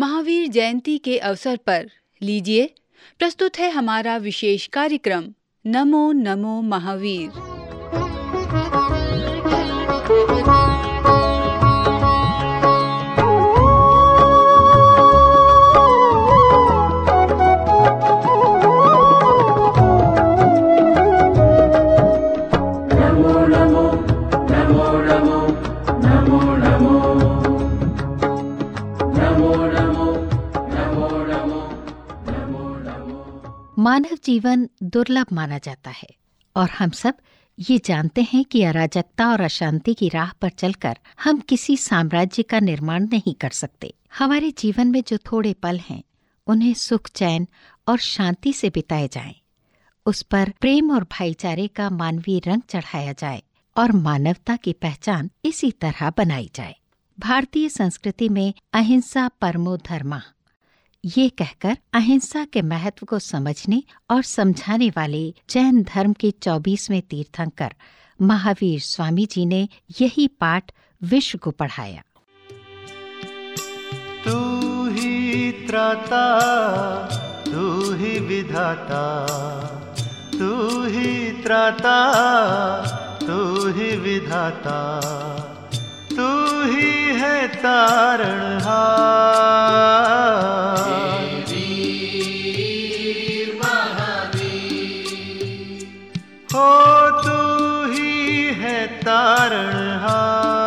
महावीर जयंती के अवसर पर। लीजिए प्रस्तुत है हमारा विशेष कार्यक्रम नमो नमो महावीर। मानव जीवन दुर्लभ माना जाता है और हम सब ये जानते हैं कि अराजकता और अशांति की राह पर चलकर हम किसी साम्राज्य का निर्माण नहीं कर सकते। हमारे जीवन में जो थोड़े पल हैं, उन्हें सुख, चैन और शांति से बिताए जाएँ। उस पर प्रेम और भाईचारे का मानवीय रंग चढ़ाया जाए और मानवता की पहचान इसी तरह बनाई जाए। भारतीय संस्कृति में अहिंसा परमो धर्मा। ये कहकर अहिंसा के महत्व को समझने और समझाने वाले जैन धर्म के चौबीसवें तीर्थंकर, महावीर स्वामी जी ने यही पाठ विश्व को पढ़ाया। तू ही त्राता, तू ही विधाता, तू ही त्राता, तू ही विधाता। तू ही है तारणहार हो तू ही है तारण तारणहार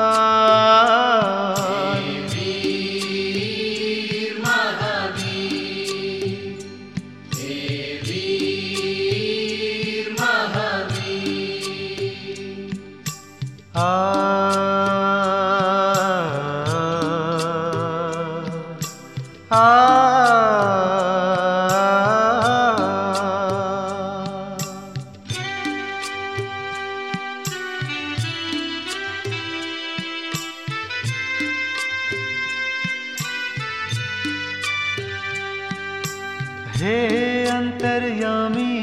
हे अंतर्यामी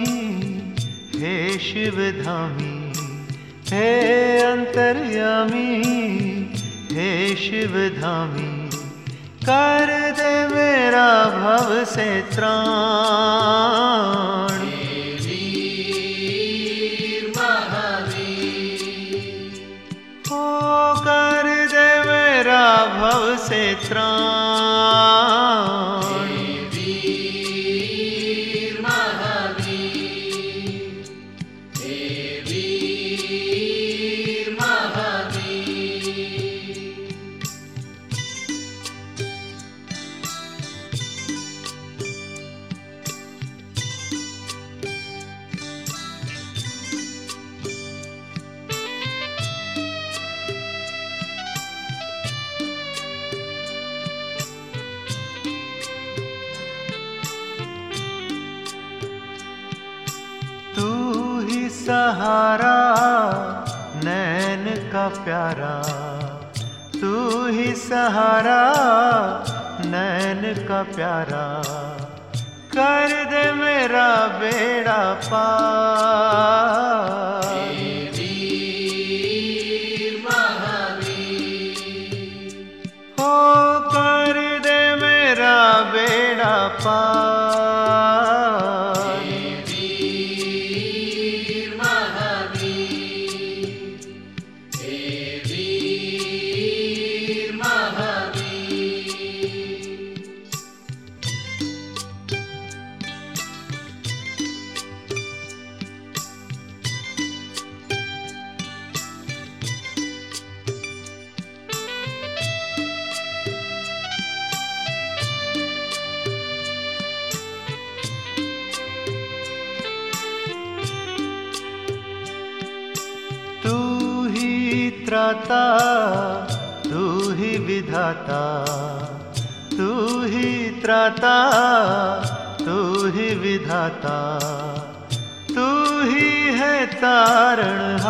हे शिवधामी हे अंतर्यामी हे शिवधामी कर मेरा भव से त्राण। हो कर दे मेरा भव से त्राण। सहारा, नैन का प्यारा। तू ही सहारा, नैन का प्यारा। कर दे मेरा बेड़ा पार। विधाता तू ही त्राता तू ही विधाता तू ही है तारणहार।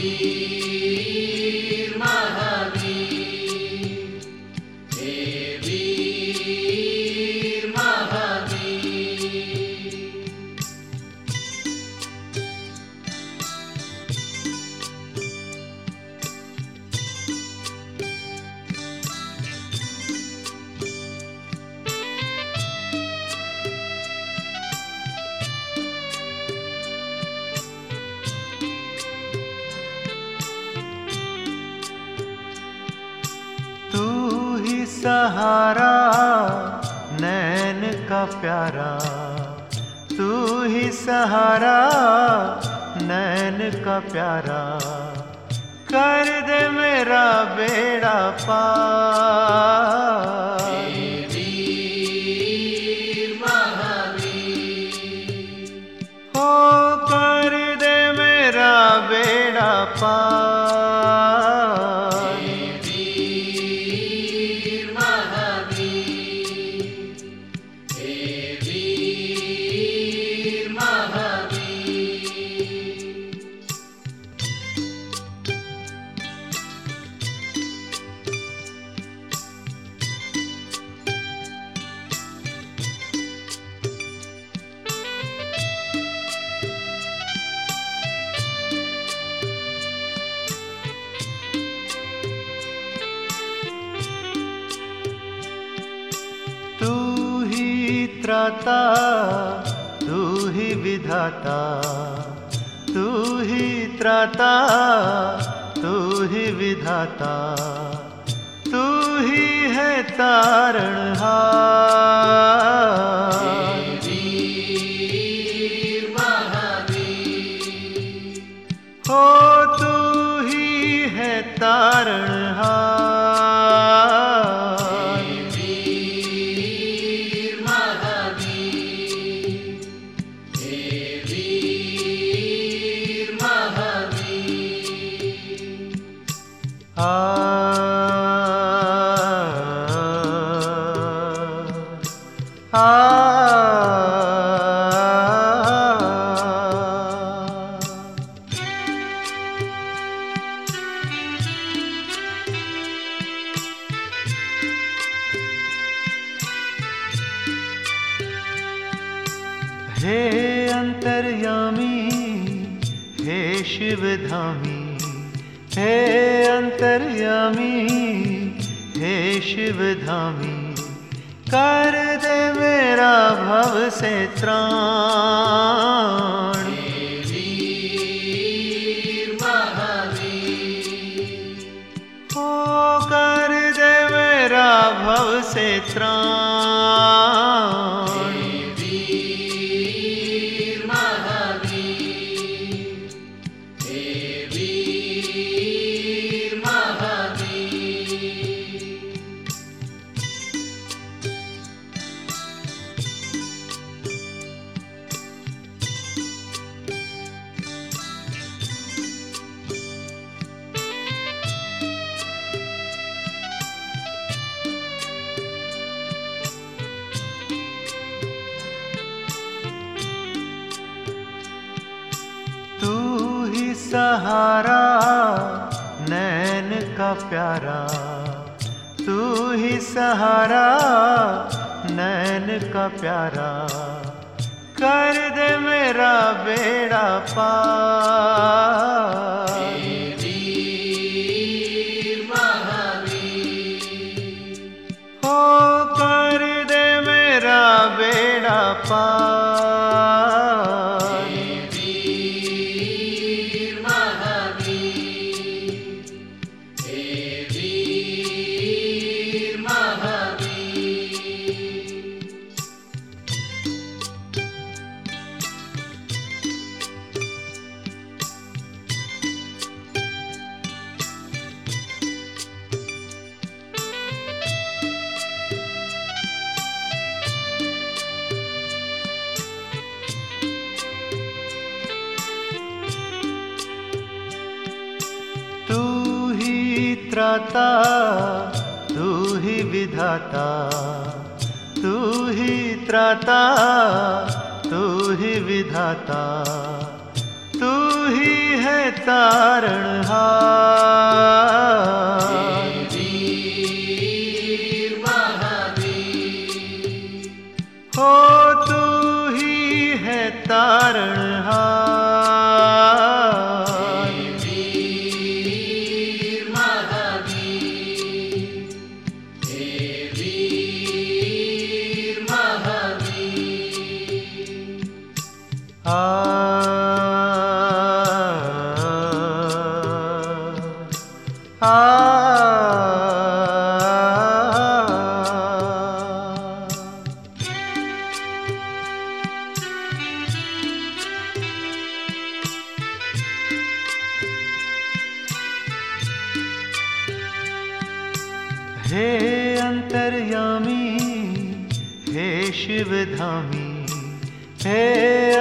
see. ಪಾಪ दाता तू ही विधाता तू ही है तारण हो तू ही है तारण हा patrão. बेड़ा पार। हो कर दे मेरा बेड़ा पार। विधाता तू ही त्राता, तू ही विधाता, तू ही है तारणहार हो तू ही है तारणहार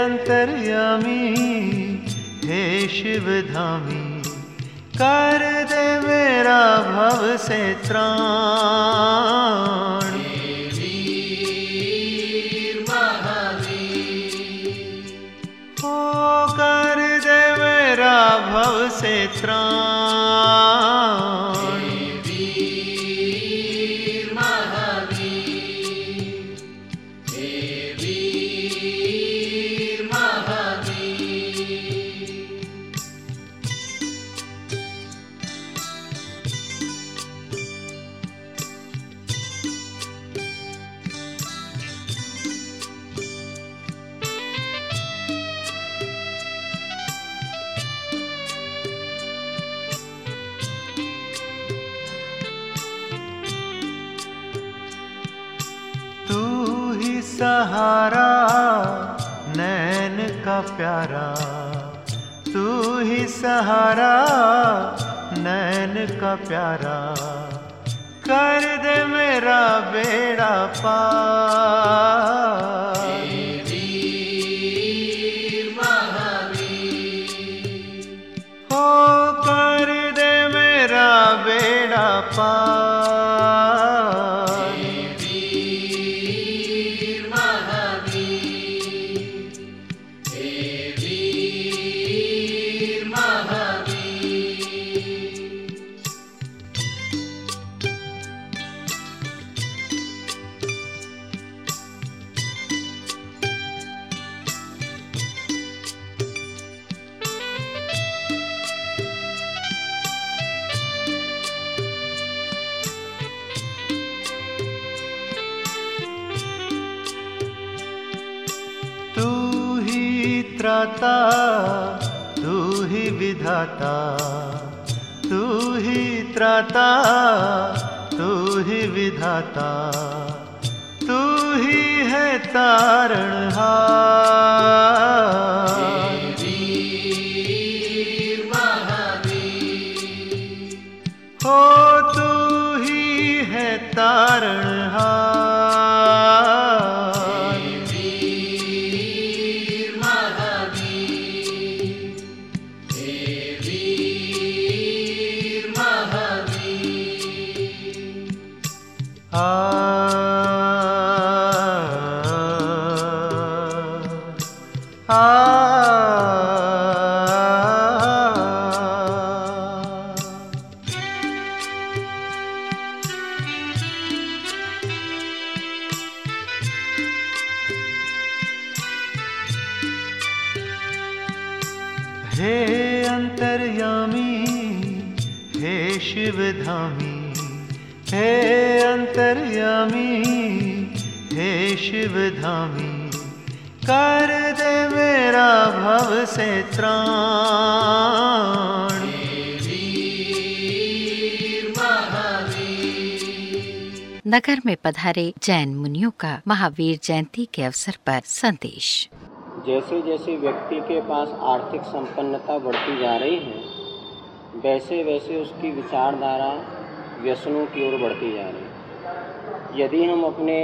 अंतर्यामी हे शिवधामी, कर दे मेरा भव से त्राण। हो कर दे मेरा भव से त्राण। प्यारा तू ही सहारा नैन का प्यारा। कर दे मेरा बेड़ा पार। हो कर दे मेरा बेड़ा पार। त्राता तू ही विधाता, तू ही त्राता, तू ही विधाता, तू ही है तारणहार हो, तू ही है तारण तारणहार हे अंतर्यामी, हे शिवधामी, हे अंतर्यामी, हे शिवधामी। कर दे मेरा भव से त्राण। नगर में पधारे जैन मुनियों का महावीर जयंती के अवसर पर संदेश। जैसे जैसे व्यक्ति के पास आर्थिक संपन्नता बढ़ती जा रही है वैसे वैसे उसकी विचारधारा व्यसनों की ओर बढ़ती जा रही है। यदि हम अपने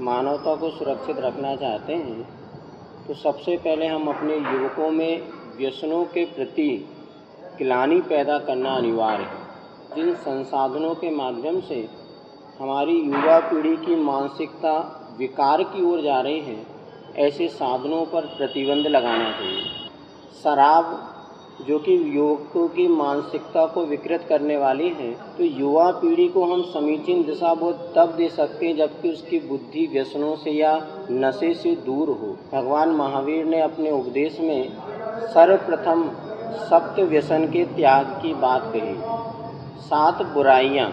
मानवता को सुरक्षित रखना चाहते हैं तो सबसे पहले हम अपने युवकों में व्यसनों के प्रति ग्लानि पैदा करना अनिवार्य है। जिन संसाधनों के माध्यम से हमारी युवा पीढ़ी की मानसिकता विकार की ओर जा रही है ऐसे साधनों पर प्रतिबंध लगाना चाहिए। शराब, जो कि युवकों की मानसिकता को विकृत करने वाली है तो युवा पीढ़ी को हम समीचीन दिशा बोध तब दे सकते हैं जबकि उसकी बुद्धि व्यसनों से या नशे से दूर हो। भगवान महावीर ने अपने उपदेश में सर्वप्रथम सप्त व्यसन के त्याग की बात कही। सात बुराइयाँ।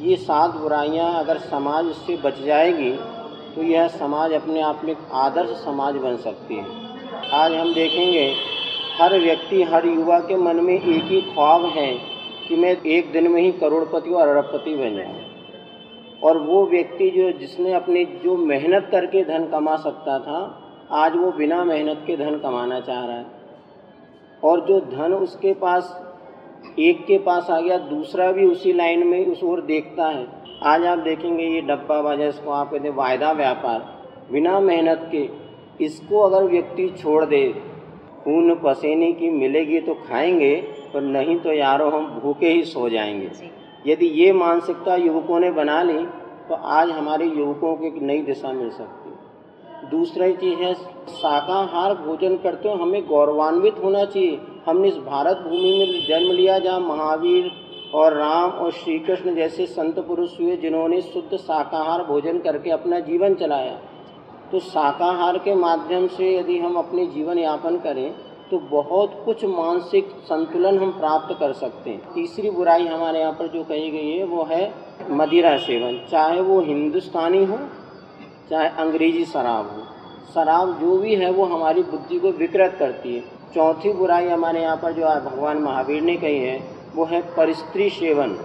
ये सात बुराइयाँ अगर समाज से बच जाएगी तो यह समाज अपने आप में एक आदर्श समाज बन सकती है। आज हम देखेंगे, हर व्यक्ति, हर युवा के मन में एक ही ख्वाब है कि मैं एक दिन में ही करोड़पति और अरबपति बन जाऊँ। और वो व्यक्ति जो, जिसने अपनी जो मेहनत करके धन कमा सकता था, आज वो बिना मेहनत के धन कमाना चाह रहा है। और जो धन उसके पास, एक के पास आ गया, दूसरा भी उसी लाइन में उस ओर देखता है। आज आप देखेंगे ये डब्बा बाजा इसको आप कहते हैं वायदा व्यापार। बिना मेहनत के इसको अगर व्यक्ति छोड़ दे खून पसीने की मिलेगी तो खाएँगे पर नहीं तो यारो हम भूखे ही सो जाएँगे। यदि ये मानसिकता युवकों ने बना ली तो आज हमारे युवकों को एक नई दिशा मिल सकती दूसरी चीज़ है शाकाहार भोजन करते हो हमें गौरवान्वित होना चाहिए। हमने इस भारत भूमि में जन्म लिया जहाँ महावीर और राम और श्री कृष्ण जैसे संत पुरुष हुए, जिन्होंने शुद्ध शाकाहार भोजन करके अपना जीवन चलाया। तो शाकाहार के माध्यम से यदि हम अपने जीवन यापन करें तो बहुत कुछ मानसिक संतुलन हम प्राप्त कर सकते हैं। तीसरी बुराई हमारे यहाँ पर जो कही गई है, वो है मदिरा सेवन। चाहे वो हिंदुस्तानी हो, चाहे अंग्रेज़ी शराब हो। शराब जो भी है, वो हमारी बुद्धि को विकृत करती है। चौथी बुराई हमारे यहाँ पर जो भगवान महावीर ने कही है वो है परिस्त्री सेवन।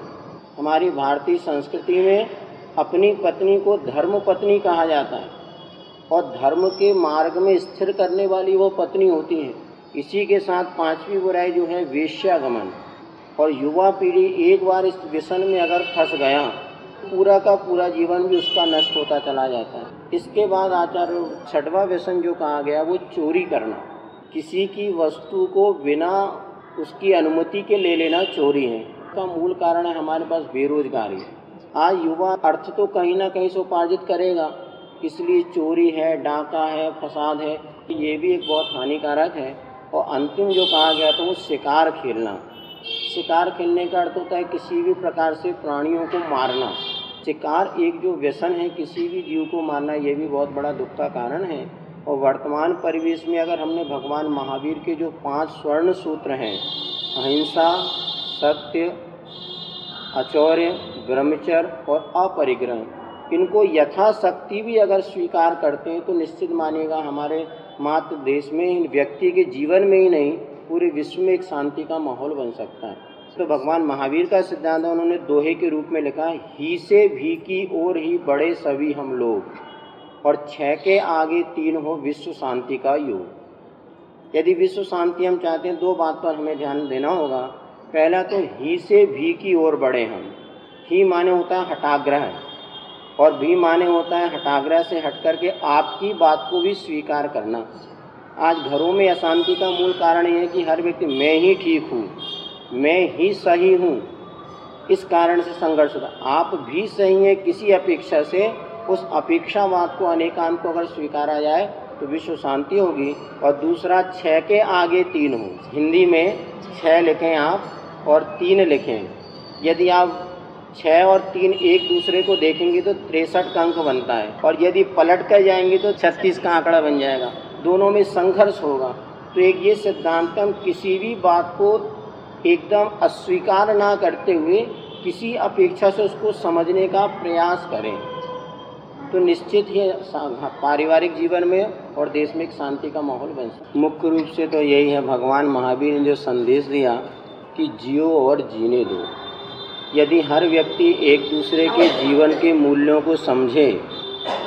हमारी भारतीय संस्कृति में अपनी पत्नी को धर्म पत्नी कहा जाता है और धर्म के मार्ग में स्थिर करने वाली वो पत्नी होती है। इसी के साथ पांचवी बुराई जो है वेश्यागमन। और युवा पीढ़ी एक बार इस व्यसन में अगर फंस गया, पूरा का पूरा जीवन भी उसका नष्ट होता चला जाता है। इसके बाद आचार्य छठवा व्यसन जो कहा गया, वो चोरी करना। किसी की वस्तु को बिना उसकी अनुमति के ले लेना चोरी है। का मूल कारण है हमारे पास बेरोजगारी आज युवा अर्थ तो कहीं ना कहीं से उपार्जित करेगा, इसलिए चोरी है, डाका है, फसाद है, ये भी एक बहुत हानिकारक है। और अंतिम जो कहा गया तो वो शिकार खेलना। शिकार खेलने का अर्थ होता है किसी भी प्रकार से प्राणियों को मारना। शिकार एक जो व्यसन है, किसी भी जीव को मारना, ये भी बहुत बड़ा दुख का कारण है। और वर्तमान परिवेश में अगर हमने भगवान महावीर के जो पाँच स्वर्ण सूत्र हैं, अहिंसा, सत्य, अचौर्य, ब्रह्मचर्य और अपरिग्रह, इनको यथाशक्ति भी अगर स्वीकार करते हैं तो निश्चित मानिएगा हमारे मात्र देश में इन व्यक्ति के जीवन में ही नहीं, पूरे विश्व में एक शांति का माहौल बन सकता है। तो भगवान महावीर का सिद्धांत उन्होंने दोहे के रूप में लिखा ही से भी की ओर ही बड़े सभी हम लोग। और छः के आगे तीन हो विश्व शांति का योग। यदि विश्व शांति हम चाहते हैं, दो बात पर हमें ध्यान देना होगा। पहला तो ही से भी की ओर बढ़े हम। ही माने होता है हटाग्रह और भी माने होता है हटाग्रह से हट करके आपकी बात को भी स्वीकार करना। आज घरों में अशांति का मूल कारण यह है कि हर व्यक्ति, मैं ही ठीक हूँ, मैं ही सही हूँ। इस कारण से संघर्ष होता आप भी सही हैं, किसी अपेक्षा से उस अपेक्षावाद को, अनेकांत को अगर स्वीकारा जाए तो विश्व शांति होगी। और दूसरा छः के आगे तीन हो। हिंदी में छः लिखें आप और तीन लिखें। यदि आप छः और तीन एक दूसरे को देखेंगे तो तिरसठ का अंक बनता है। और यदि पलट कर जाएँगे तो छत्तीस का आंकड़ा बन जाएगा। दोनों में संघर्ष होगा। तो एक ये सिद्धांत हम किसी भी बात को एकदम अस्वीकार ना करते हुए किसी अपेक्षा से उसको समझने का प्रयास करें। तो निश्चित ही पारिवारिक जीवन में और देश में एक शांति का माहौल बन सकता मुख्य रूप से तो यही है भगवान महावीर ने जो संदेश दिया कि जियो और जीने दो। यदि हर व्यक्ति एक दूसरे के जीवन के मूल्यों को समझे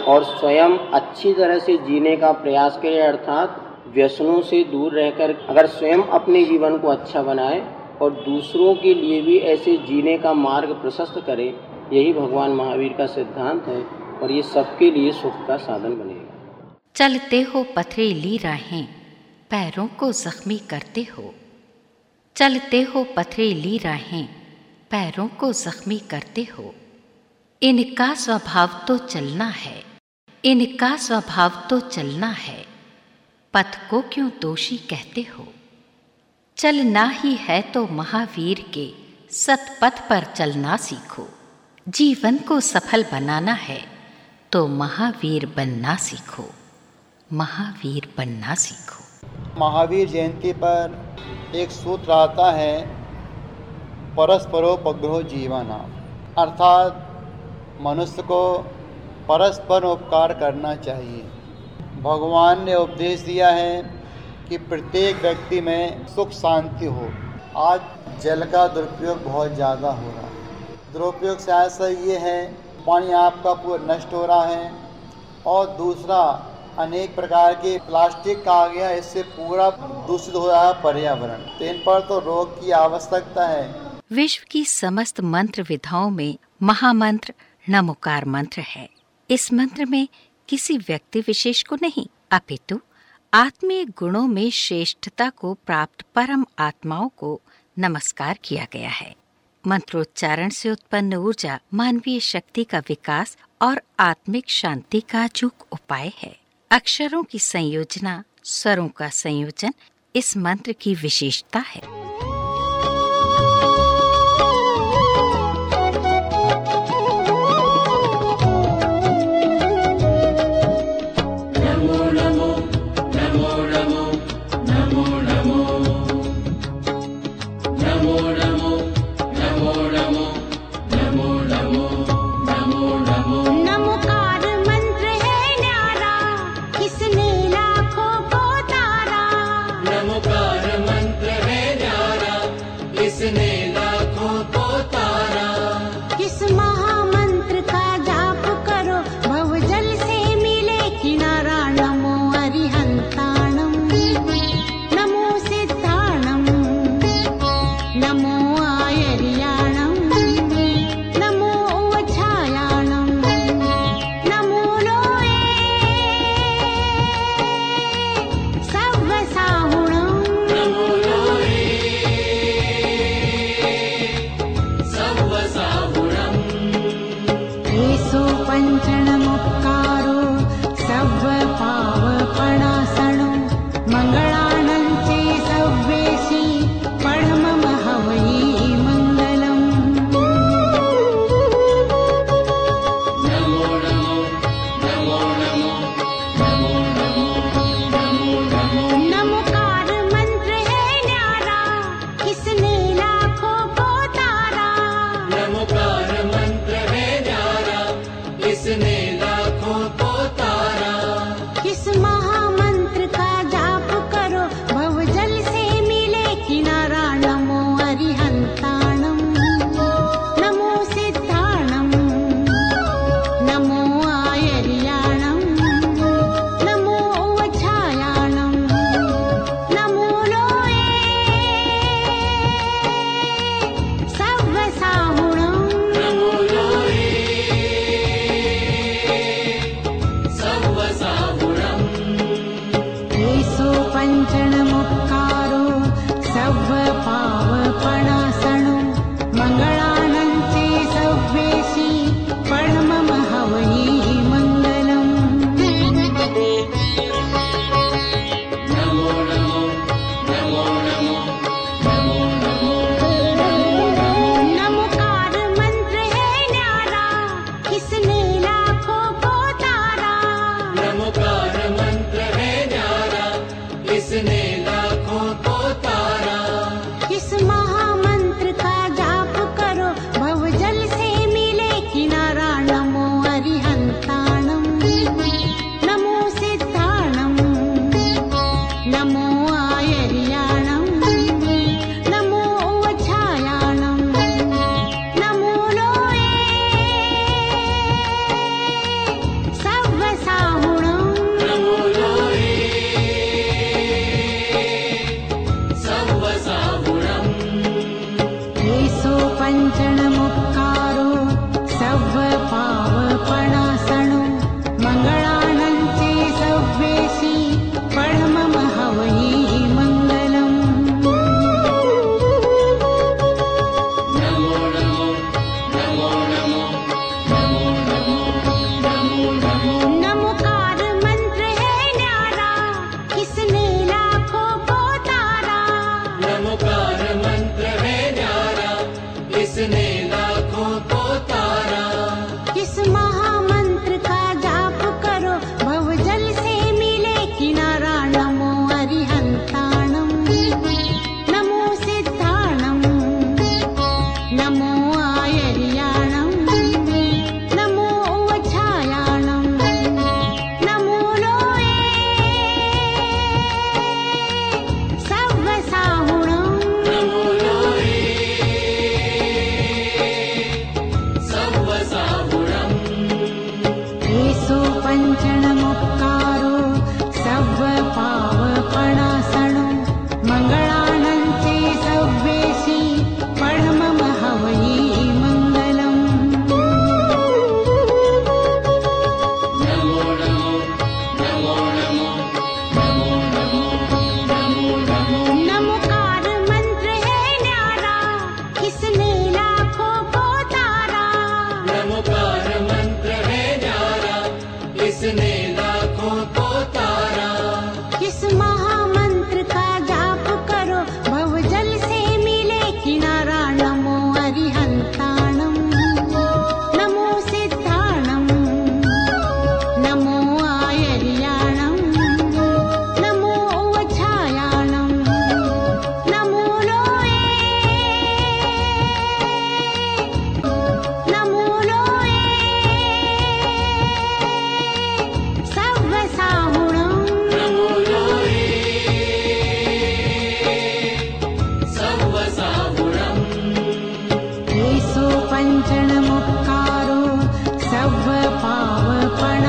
और स्वयं अच्छी तरह से जीने का प्रयास करे, अर्थात व्यसनों से दूर रहकर अगर स्वयं अपने जीवन को अच्छा बनाए और दूसरों के लिए भी ऐसे जीने का मार्ग प्रशस्त करे, यही भगवान महावीर का सिद्धांत है। और ये सबके लिए सुख का साधन बनेगा। चलते हो पथरीली राहें, पैरों को जख्मी करते हो। चलते हो पथरीली राहें, पैरों को जख्मी करते हो। इनका स्वभाव तो चलना है, इनका स्वभाव तो चलना है। पथ को क्यों दोषी कहते हो? चलना ही है तो महावीर के सतपथ पर चलना सीखो। जीवन को सफल बनाना है। तो महावीर बनना सीखो। महावीर बनना सीखो। महावीर जयंती पर एक सूत्र आता है, परस्परोपग्रह जीवन। अर्थात मनुष्य को परस्पर उपकार करना चाहिए। भगवान ने उपदेश दिया है कि प्रत्येक व्यक्ति में सुख शांति हो। आज जल का दुरुपयोग बहुत ज़्यादा हो रहा है। दुरुपयोग से ऐसा ये है पानी आपका पूरा नष्ट हो रहा है। और दूसरा, अनेक प्रकार के प्लास्टिक का आ गया इससे पूरा दूषित हो रहा है पर्यावरण। तो इन पर तो रोग की आवश्यकता है। विश्व की समस्त मंत्र विधाओं में महामंत्र नमोकार मंत्र है। इस मंत्र में किसी व्यक्ति विशेष को नहीं, अपितु आत्मीय गुणों में श्रेष्ठता को प्राप्त परम आत्माओं को नमस्कार किया गया है। मंत्रोच्चारण से उत्पन्न ऊर्जा मानवीय शक्ति का विकास और आत्मिक शांति का अचूक उपाय है। अक्षरों की संयोजना, स्वरों का संयोजन इस मंत्र की विशेषता है। पञ्चणमुक्कारो सव स पावण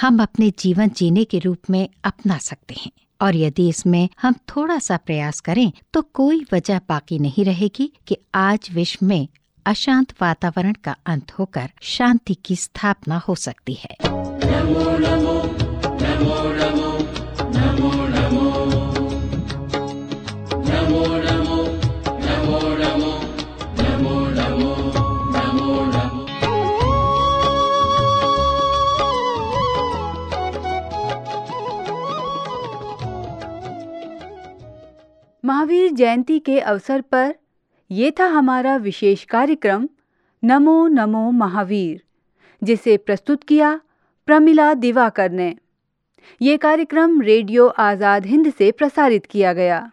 हम अपने जीवन जीने के रूप में अपना सकते हैं। और यदि इसमें हम थोड़ा सा प्रयास करें तो कोई वजह बाकी नहीं रहेगी कि आज विश्व में अशांत वातावरण का अंत होकर शांति की स्थापना हो सकती है। नमो नमो नमो नमो। महावीर जयंती के अवसर पर ये था हमारा विशेष कार्यक्रम, नमो नमो महावीर, जिसे प्रस्तुत किया प्रमिला दिवाकर ने। ये कार्यक्रम रेडियो आज़ाद हिंद से प्रसारित किया गया।